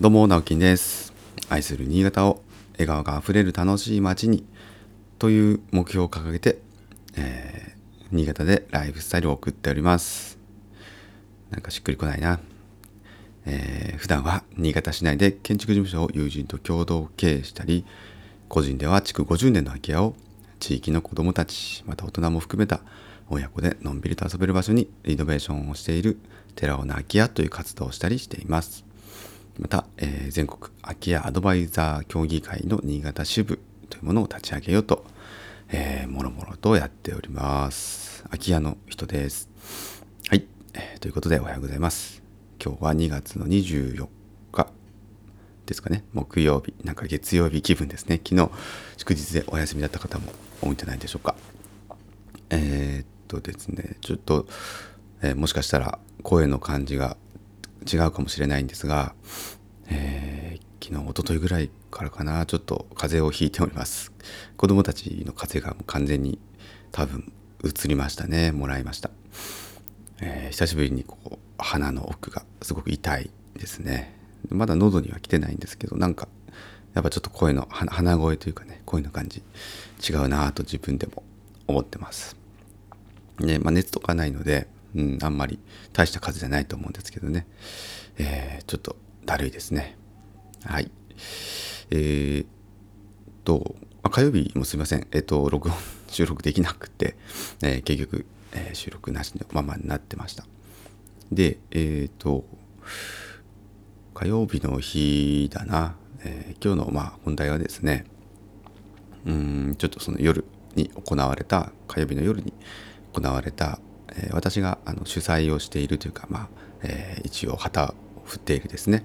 どうも直樹です。愛する新潟を笑顔があふれる楽しい街にという目標を掲げて、えー、新潟でライフスタイルを送っております。なんかしっくりこないな、えー、普段は新潟市内で建築事務所を友人と共同経営したり個人では築50年の空き家を地域の子どもたちまた大人も含めた親子でのんびりと遊べる場所にリノベーションをしている寺尾の空き家という活動をしたりしています。また、えー、全国空き家アドバイザー協議会の新潟支部というものを立ち上げようと、えー、もろもろとやっております。空き家の人です。はい、えー、ということでおはようございます。今日は2月の24日ですかね、木曜日、なんか月曜日気分ですね。昨日、祝日でお休みだった方も多いんじゃないでしょうか。えー、っとですね、ちょっと、えー、もしかしたら声の感じが違うかもしれないんですが、えー、昨日、おとといぐらいからかな、ちょっと風邪をひいております。子供たちの風邪が完全に多分移りましたね、もらいました。えー、久しぶりにこう鼻の奥がすごく痛いですね。まだ喉には来てないんですけど、なんかやっぱちょっと声の鼻声というかね、声の感じ違うなと自分でも思ってます。ね、まあ、熱とかないので、うん、あんまり大した数じゃないと思うんですけどね、えー、ちょっとだるいですね。はい。えー、と、あ、火曜日もすいません、えっ、と、録音、収録できなくて、えー、結局、えー、収録なしのままになってました。で、えっ、と、火曜日の日だな、え今日のまあ本題はですね、うん、ちょっとその夜に行われた、火曜日の夜に行われた、えー、私があの主催をしているというか、まあえー、一応旗を振っているですね、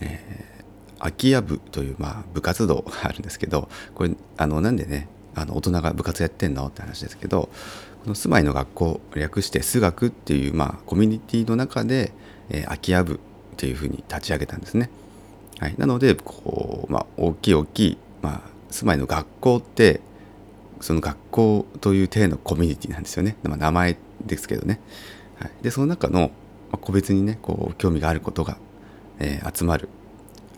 えー、空き家部という、まあ、部活動があるんですけどこれあのなんでねあの大人が部活やってんのって話ですけどこの住まいの学校略して数学っていう、まあ、コミュニティの中で、えー、空き家部っていうふうに立ち上げたんですね。はい、なのでこう、まあ、大きい大きい、まあ、住まいの学校ってその学校という体のコミュニティなんですよね、まあ、名前ですけどね、はい、でその中の、個別にねこう興味があることが、えー、集まる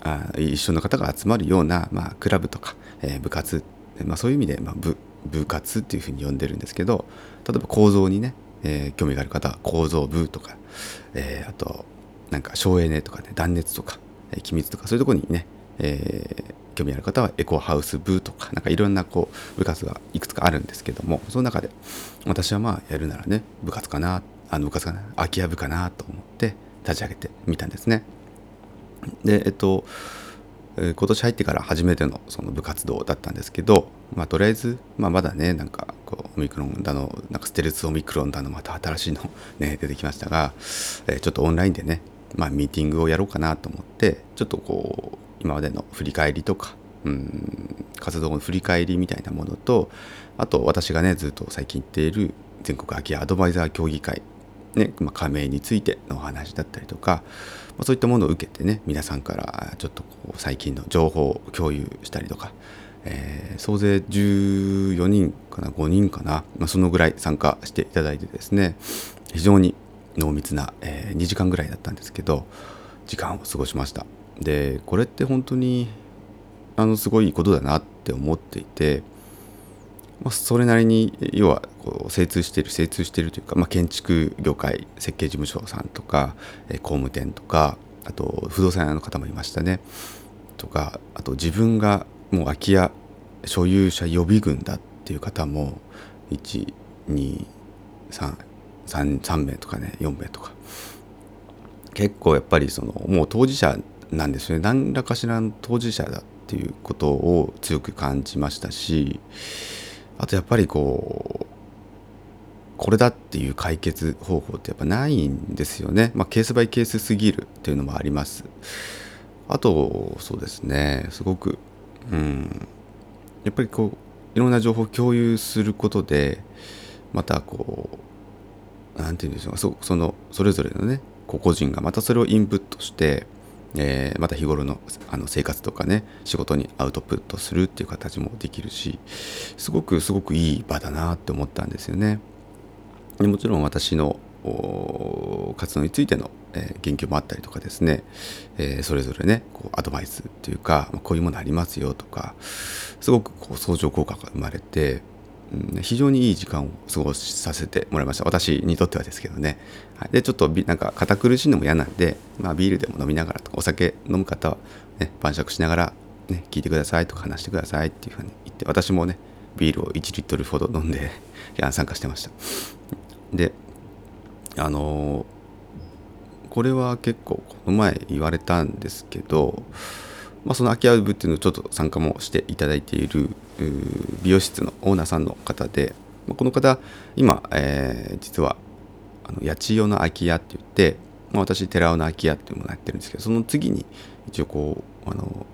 あ一緒の方が集まるような、まあ、クラブとか、えー、部活、まあ、そういう意味で、まあ、部部活っていうふうに呼んでるんですけど例えば構造にね、えー、興味がある方は構造部とか、えー、あとなんか省エネとかね断熱とか、えー、機密とかそういうとこにね、えー、興味ある方はエコハウス部とかなんかいろんなこう部活がいくつかあるんですけどもその中で私はまあやるならね部活かなあの部活かな空き家部かなと思って立ち上げてみたんですね。でえっと今年入ってから初めてのその部活動だったんですけど、まあ、とりあえず、まあ、まだねなんかこうオミクロンだのなんかステルスオミクロンだのまた新しいのね出てきましたが、えちょっとオンラインでね、まあ、ミーティングをやろうかなと思ってちょっとこう今までの振り返りとか、うん、活動の振り返りみたいなものとあと私がねずっと最近言っている全国空き家アドバイザー協議会、ねまあ、加盟についてのお話だったりとか、まあ、そういったものを受けてね皆さんからちょっとこう最近の情報を共有したりとか、えー、総勢14人かな5人かな、まあ、そのぐらい参加していただいてですね非常に濃密な、えー、2時間ぐらいだったんですけど時間を過ごしました。でこれって本当にあのすごいことだなって思っていて、まあ、それなりに要はこう精通している精通しているというか、まあ、建築業界設計事務所さんとか、工務店とかあと不動産屋の方もいましたね。とかあと自分がもう空き家所有者予備軍だっていう方も1233名とかね4名とか。結構やっぱりそのもう当事者なんですね何らかしらの当事者だっていうことを強く感じましたしあとやっぱりこうこれだっていう解決方法ってやっぱないんですよね。まあ、ケースバイケースすぎるっていうのもあります。あとそうですねすごくうんやっぱりこういろんな情報を共有することでまたこう何て言うんでしょうかそそのそれぞれのね個々人がまたそれをインプットしてえー、また日頃のあの生活とかね仕事にアウトプットするっていう形もできるしすごくすごくいい場だなって思ったんですよね。でもちろん私の活動についての、えー、言及もあったりとかですね、えー、それぞれねこうアドバイスというか、まあ、こういうものありますよとかすごくこう相乗効果が生まれて、非常にいい時間を過ごさせてもらいました。私にとってはですけどね、はい、でちょっとなんか堅苦しいのも嫌なんで、まあ、ビールでも飲みながらとかお酒飲む方は、ね、晩酌しながら、ね、聞いてくださいとか話してくださいっていうふうに言って私もねビールを1リットルほど飲んで 参加してました。であのこれは結構この前言われたんですけど、まあ、その空き家部っていうのをちょっと参加もしていただいている美容室のオーナーさんの方でまあこの方今、えー、実はあの八千代の空き家って言って、まあ、私寺尾の空き家っていうものをやってるんですけどその次に一応こうあの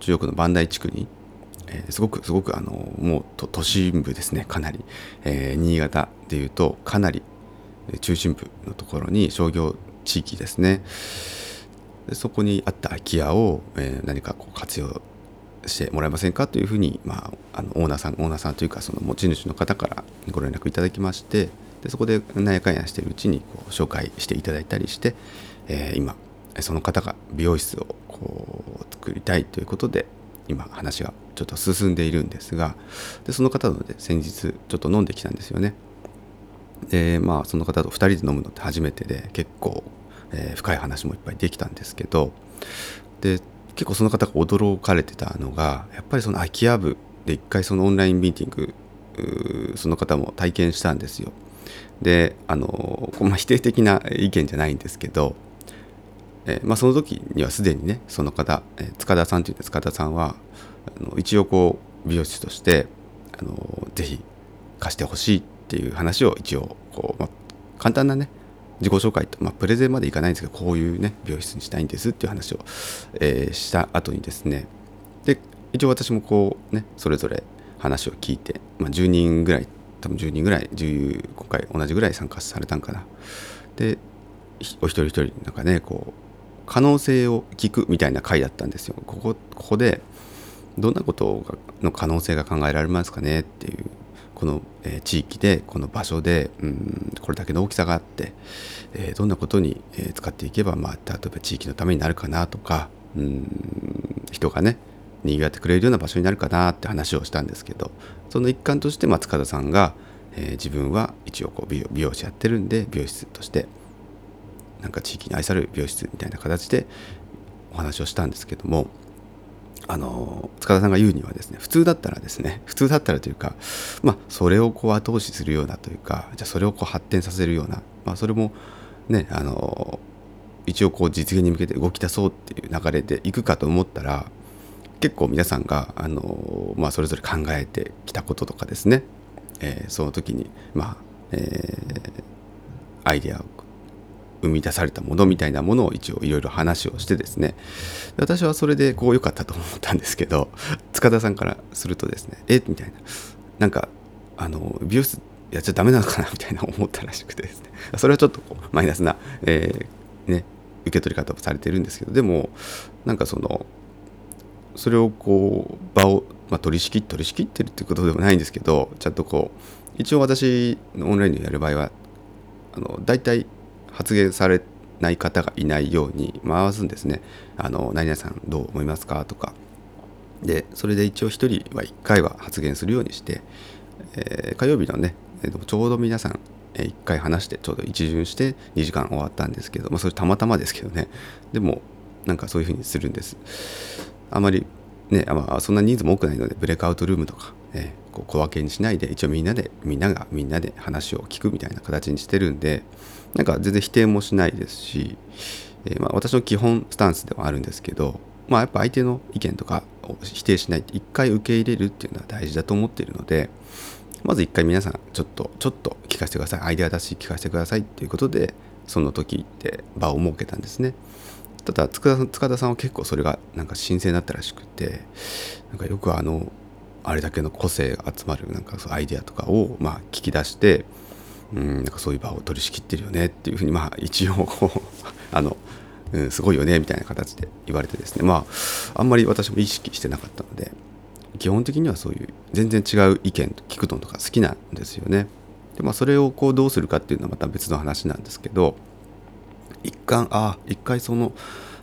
中国の磐梯地区に、えー、すごくすごくあのもう都心部ですねかなり、えー、新潟でいうとかなり中心部のところに商業地域ですね。でそこにあった空き家を、えー、何かこう活用してもらえませんかというふうに、まあ、あのオーナーさんオーナーさんというかその持ち主の方からご連絡いただきましてでそこで何やかんやしてるうちにこう紹介していただいたりして、えー、今その方が美容室をこう作りたいということで今話がちょっと進んでいるんですがでその方ので先日ちょっと飲んできたんですよね。でまあその方と2人で飲むのって初めてで結構、えー、深い話もいっぱいできたんですけどで結構その方が驚かれてたのがやっぱりその空き家部で一回そのオンラインミーティングその方も体験したんですよ。であの、まあ、否定的な意見じゃないんですけど、えー、まあ、その時にはすでにねその方、えー、塚田さんという塚田さんはあの一応こう美容師としてあのぜひ貸してほしいっていう話を一応こう、まあ、簡単なね自己紹介と、まあ、プレゼンまでいかないんですけどこういうね美容室にしたいんですっていう話を、えー、した後にですねで一応私もこうねそれぞれ話を聞いて、まあ、10人ぐらい多分10人ぐらい10今回同じぐらい参加されたんかな。でお一人一人なんかねこう可能性を聞くみたいな回だったんですよ。ここここでどんなことの可能性が考えられますかねっていうこの、え地域でこの場所で、うん、これだけの大きさがあって、えどんなことに、え使っていけば、まあ、例えば地域のためになるかなとか、うん、人がねにぎわってくれるような場所になるかなって話をしたんですけどその一環として松方さんが、えー、自分は一応こう美容美容師やってるんで美容室としてなんか地域に愛される美容室みたいな形でお話をしたんですけどもあの塚田さんが言うにはですね普通だったらですね普通だったらというかまあそれをこう後押しするようなというかじゃあそれをこう発展させるような、まあ、それもねあの一応こう実現に向けて動き出そうっていう流れでいくかと思ったら結構皆さんがあの、まあ、それぞれ考えてきたこととかですね、えー、その時にまあ、えー、アイデアを生み出されたものみたいなものを一応いろいろ話をしてですね。私はそれでこう良かったと思ったんですけど 塚田さんからするとですねえ？みたいな。なんかあの美容室やっちゃダメなのかなみたいな思ったらしくてですね。それはちょっとこうマイナスな、えー、ね、受け取り方をされてるんですけどでもなんかそのそれをこう場を、まあ、取り仕切取り仕切ってるっていうことでもないんですけどちゃんとこう一応私のオンラインでやる場合はあの大体発言されない方がいないように回すんですね。あの何々さんどう思いますか？とか。でそれで一応1人は1回は発言するようにして、えー、火曜日のねちょうど皆さん1回話してちょうど一巡して2時間終わったんですけど、まあ、それたまたまですけどねでもなんかそういうふうにするんですあまりね、あまあ、そんな人数も多くないのでブレイクアウトルームとか、え、こう小分けにしないで一応みんなでみんながみんなで話を聞くみたいな形にしてるんでなんか全然否定もしないですし、え、まあ、私の基本スタンスではあるんですけど、まあ、やっぱ相手の意見とかを否定しないって一回受け入れるっていうのは大事だと思っているのでまず一回皆さんちょっとちょっと聞かせてください。アイデア出し聞かせてください。っていうことでその時って場を設けたんですね。ただ塚田さん塚田さんは結構それがなんか新鮮だったらしくてなんかよくあのあれだけの個性が集まるなんかアイデアとかをまあ聞き出してうんなんかそういう場を取り仕切ってるよねっていうふうにまあ一応こうあの、うん、すごいよねみたいな形で言われてですねまああんまり私も意識してなかったので基本的にはそういう全然違う意見聞くのとか好きなんですよね。で、まあ、それをこうどうするかっていうのはまた別の話なんですけど一貫あ一回その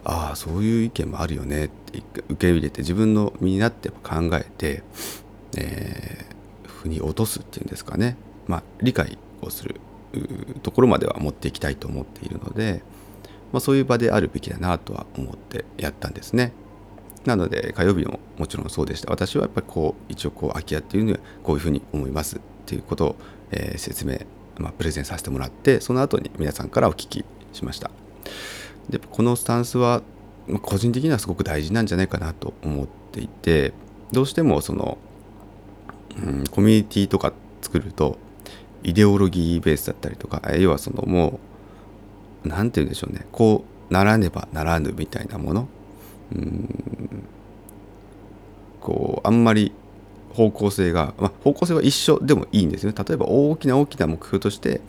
ああそういう意見もあるよね。って受け入れて自分の身になって考えて、えー、腑に落とすっていうんですかね、まあ、理解をするところまでは持っていきたいと思っているので、まあ、そういう場であるべきだなとは思ってやったんですね。なので火曜日ももちろんそうでした。私はやっぱりこう一応こう空き家っていうのはこういうふうに思いますっていうことを、えー、説明、まあ、プレゼンさせてもらってその後に皆さんからお聞きしました。でこのスタンスは個人的にはすごく大事なんじゃないかなと思っていてどうしてもその、うん、コミュニティとか作るとイデオロギーベースだったりとか要はそのもう何て言うんでしょうねこうならねばならぬみたいなものうんこうあんまり方向性が、まあ、方向性は一緒でもいいんですね。例えば大きな大きな目標として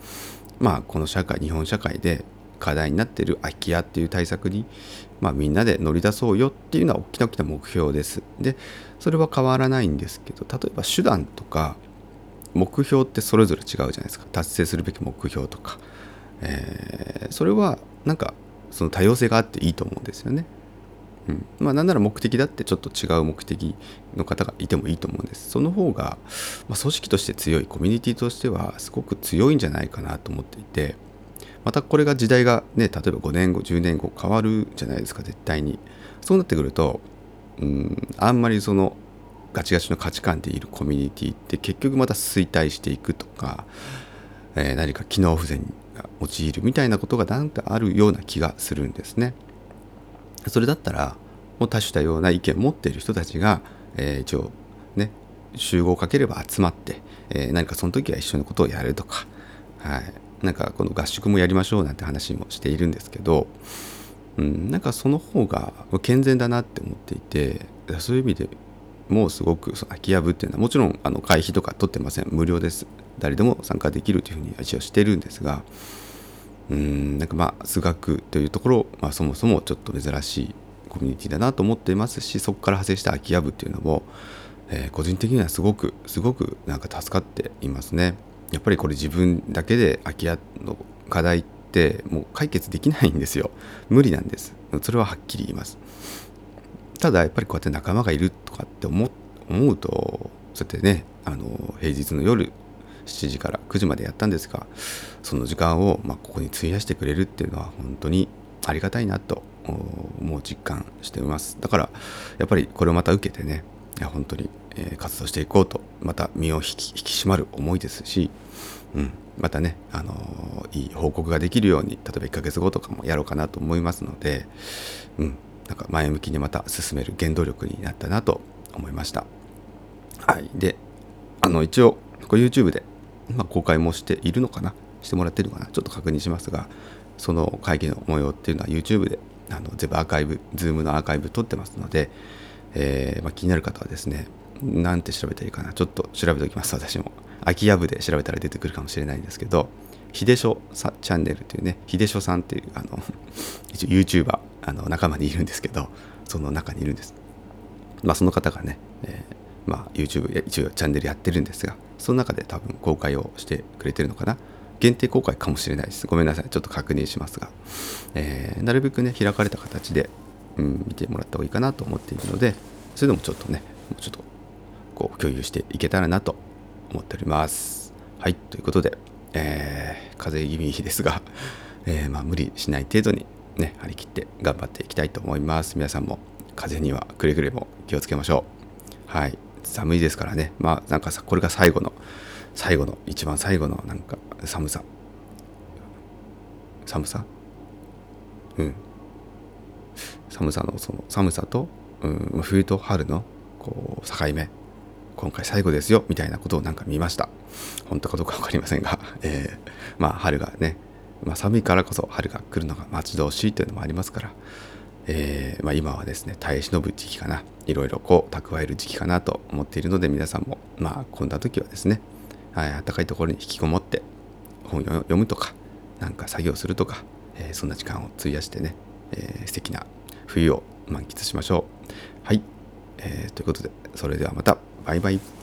まあこの社会日本社会で課題になっている空き家っていう対策に、まあ、みんなで乗り出そうよっていうのは大きな大きな目標です。でそれは変わらないんですけど例えば手段とか目標ってそれぞれ違うじゃないですか。達成するべき目標とか、えー、それはなんかその多様性があっていいと思うんですよね。うん、まあなんなら目的だってちょっと違う目的の方がいてもいいと思うんです。その方が、まあ、組織として強いコミュニティとしてはすごく強いんじゃないかなと思っていて。またこれが時代がね例えば5年後10年後変わるじゃないですか絶対にそうなってくるとうんあんまりそのガチガチの価値観でいるコミュニティって結局また衰退していくとか、えー、何か機能不全が陥るみたいなことがなんかあるような気がするんですね。それだったらもう多種多様な意見を持っている人たちが、えー、一応ね集合をかければ集まって、えー、何かその時は一緒のことをやるとか、はい、なんかこの合宿もやりましょうなんて話もしているんですけど、うん、なんかその方が健全だなって思っていてそういう意味でもうすごくその空き家部っていうのはもちろんあの会費とか取ってません無料です誰でも参加できるというふうに一応してるんですがうんなんかまあ数学というところ、まあ、そもそもちょっと珍しいコミュニティだなと思っていますしそこから派生した空き家部っていうのも、えー、個人的にはすごくすごくなんか助かっていますね。やっぱりこれ自分だけで空き家の課題ってもう解決できないんですよ。無理なんです。それははっきり言います。ただやっぱりこうやって仲間がいるとかって思うとそうやってねあの平日の夜7時から9時までやったんですがその時間を、ま、ここに費やしてくれるっていうのは本当にありがたいなともう実感しています。だからやっぱりこれをまた受けてね本当に、え、活動していこうとまた身を引き締まる思いですし、うん、またね、あの、いい報告ができるように例えば1ヶ月後とかもやろうかなと思いますので、うん、なんか前向きにまた進める原動力になったなと思いました。はい、であの一応こ YouTube で、まあ、公開もしているのかなしてもらってるのかなちょっと確認しますがその会議の模様っていうのは YouTube であの全部アーカイブ Zoom のアーカイブ撮ってますので、えー、まあ、気になる方はですねなんて調べたらいいかな。ちょっと調べておきます。私も。空き家部で調べたら出てくるかもしれないんですけど秀書チャンネルというね秀書さんっていうあの 一応 YouTuber あの仲間にいるんですけどその中にいるんです。まあその方がね、えー、まあ YouTube 一応チャンネルやってるんですがその中で多分公開をしてくれてるのかな。限定公開かもしれないです。ごめんなさい。ちょっと確認しますが、えー、なるべくね開かれた形で、うん、見てもらった方がいいかなと思っているのでそれでもちょっとねちょっとこう共有していけたらなと思っております。はいということで、えー、風邪気味ですが、えー、まあ、無理しない程度にね張り切って頑張っていきたいと思います。皆さんも風邪にはくれぐれも気をつけましょう。はい寒いですからね。まあなんかさこれが最後の最後の一番最後のなんか寒さ。寒さ？うん。寒さのその寒さと、うん、冬と春のこう境目。今回最後ですよみたいなことをなんか見ました。本当かどうか分かりませんが、えー、まあ春がね、まあ、寒いからこそ春が来るのが待ち遠しいというのもありますから、えー、まあ、今はですね耐え忍ぶ時期かな。いろいろこう蓄える時期かなと思っているので皆さんもまあこんな時はですねはい、暖かいところに引きこもって本を読むとかなんか作業するとか、えー、そんな時間を費やしてね、えー、素敵な冬を満喫しましょう。はい、えー、ということでそれではまたバイバイ。